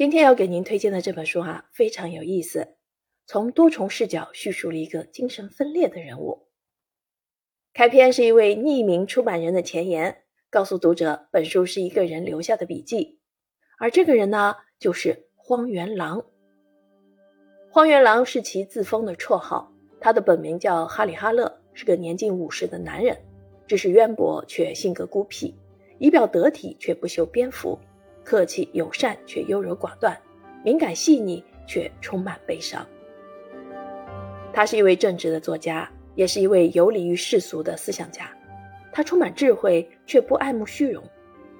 今天要给您推荐的这本书啊，非常有意思，从多重视角叙述了一个精神分裂的人物。开篇是一位匿名出版人的前言，告诉读者本书是一个人留下的笔记，而这个人呢，就是荒原狼。荒原狼是其自封的绰号，他的本名叫哈里哈勒，是个年近五十的男人，知识渊博却性格孤僻，仪表得体却不修边幅，客气友善却优柔寡断，敏感细腻却充满悲伤。他是一位正直的作家。也是一位游离于世俗的思想家，他充满智慧，却不爱慕虚荣。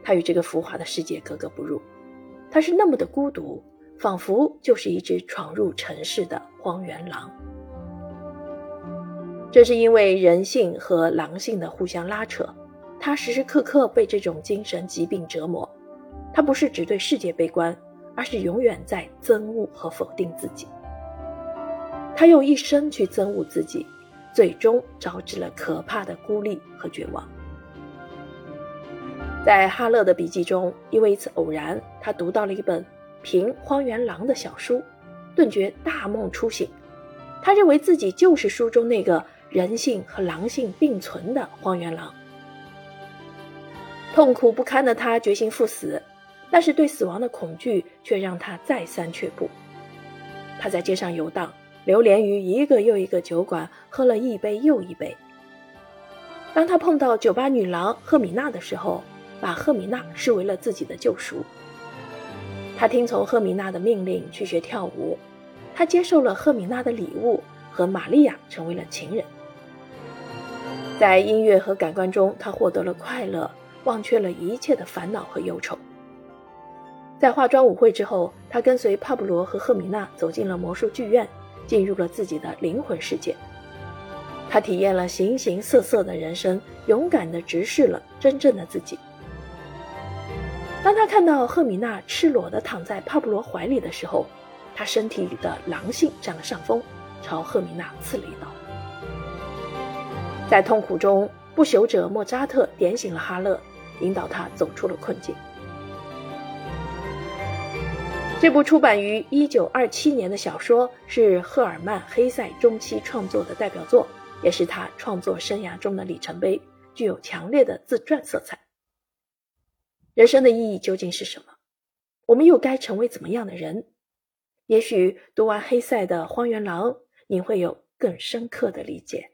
他与这个浮华的世界格格不入，他是那么的孤独，仿佛就是一只闯入尘世的荒原狼。正是因为人性和狼性的互相拉扯，他时时刻刻被这种精神疾病折磨。他不是只对世界悲观，而是永远在憎恶和否定自己。他用一生去憎恶自己。最终招致了可怕的孤立和绝望。在哈勒的笔记中，因为一次偶然，他读到了一本评荒原狼的小书，顿觉大梦初醒。他认为自己就是书中那个人性和狼性并存的荒原狼。痛苦不堪的他决心赴死，但是对死亡的恐惧却让他再三却步。他在街上游荡。流连于一个又一个酒馆，喝了一杯又一杯。当他碰到酒吧女郎赫米娜的时候，把赫米娜视为了自己的救赎。他听从赫米娜的命令去学跳舞，他接受了赫米娜的礼物，和玛利亚成为了情人。在音乐和感官中，他获得了快乐，忘却了一切的烦恼和忧愁。在化妆舞会之后，他跟随帕布罗和赫米娜走进了魔术剧院。进入了自己的灵魂世界，他体验了形形色色的人生，勇敢地直视了真正的自己。当他看到赫米娜赤裸地躺在帕布罗怀里的时候，他身体里的狼性占了上风，朝赫米娜刺了一刀。在痛苦中，不朽者莫扎特点醒了哈勒，引导他走出了困境。这部出版于一九二七年的小说是赫尔曼·黑塞中期创作的代表作，也是他创作生涯中的里程碑，具有强烈的自传色彩。人生的意义究竟是什么？我们又该成为怎么样的人？也许读完黑塞的《荒原狼》，你会有更深刻的理解。